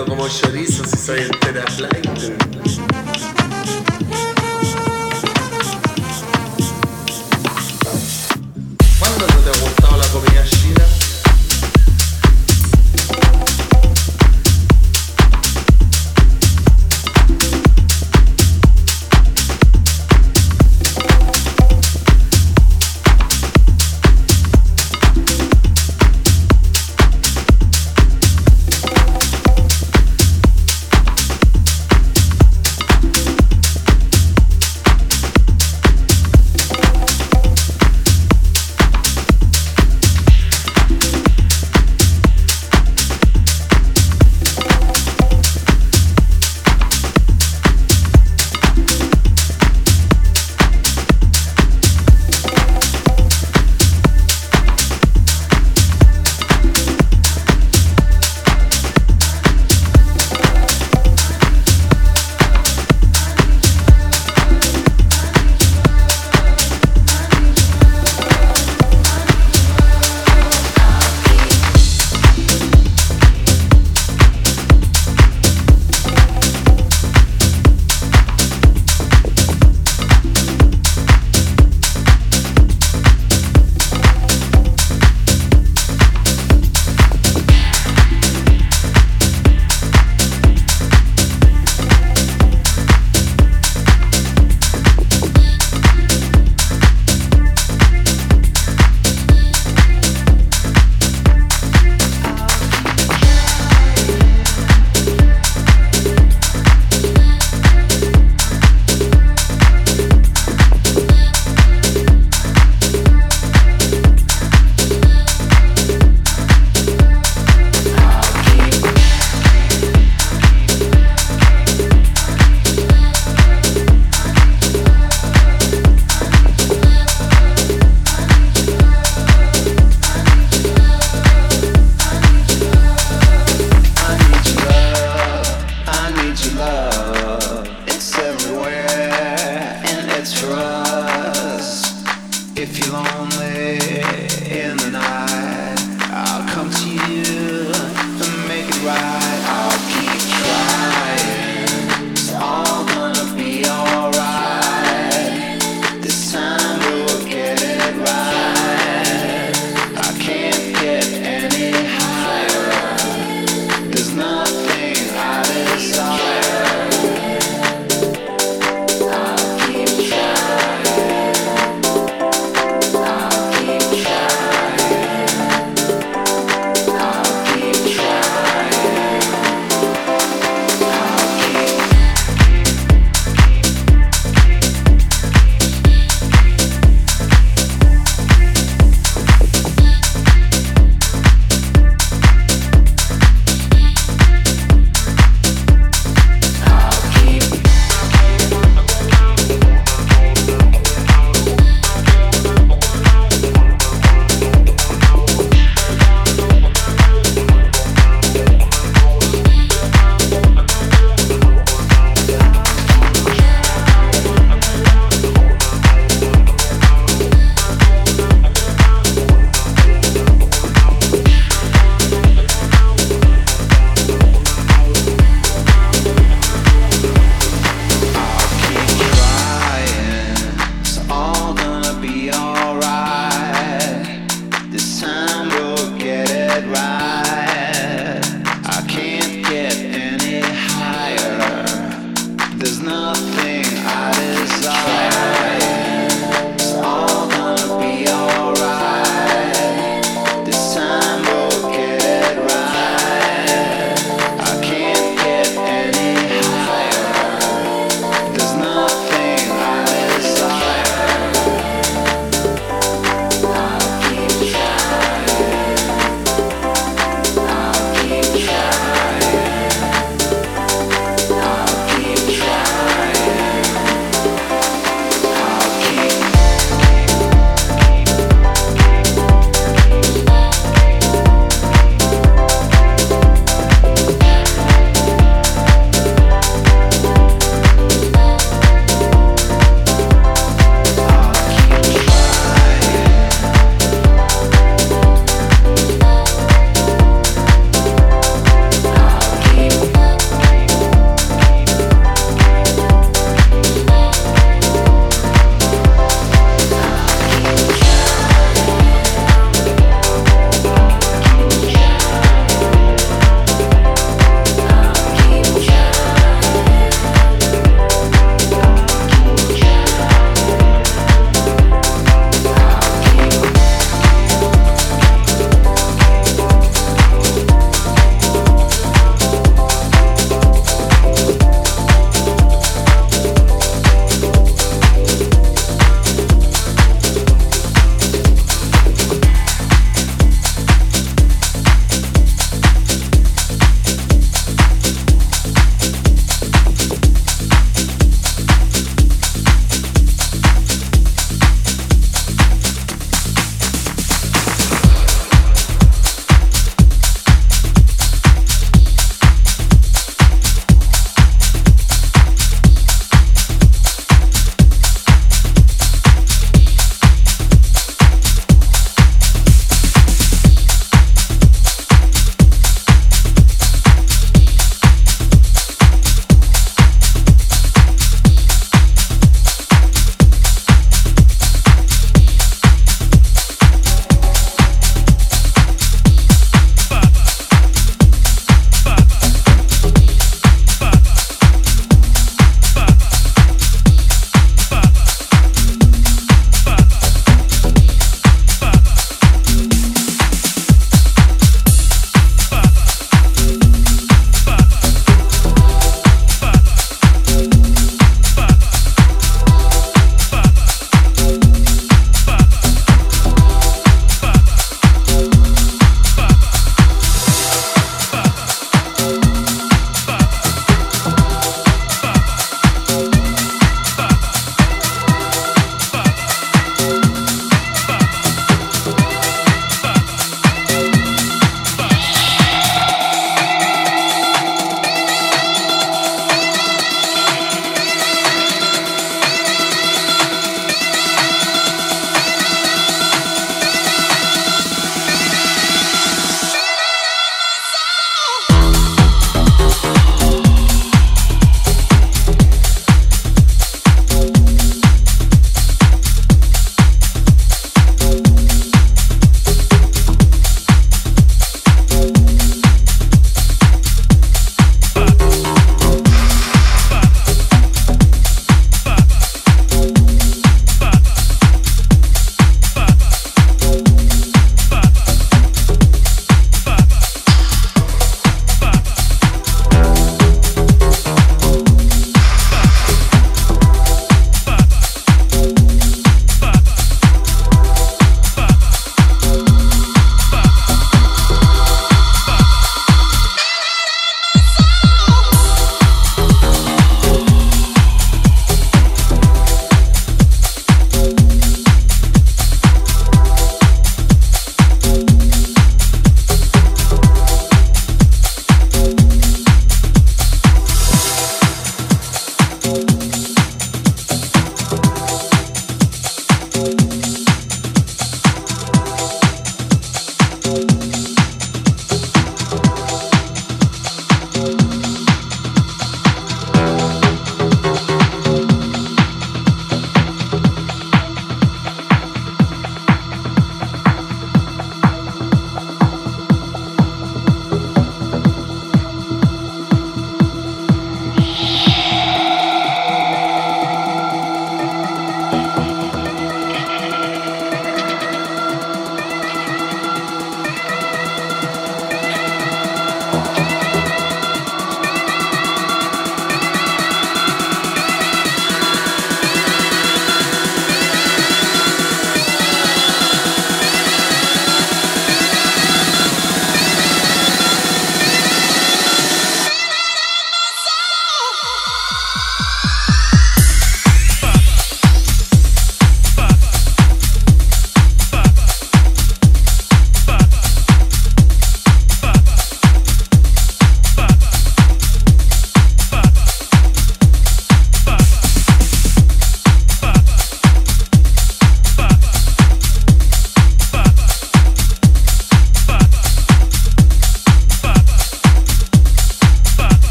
hablo como chorizo si soy entera flight.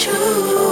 true.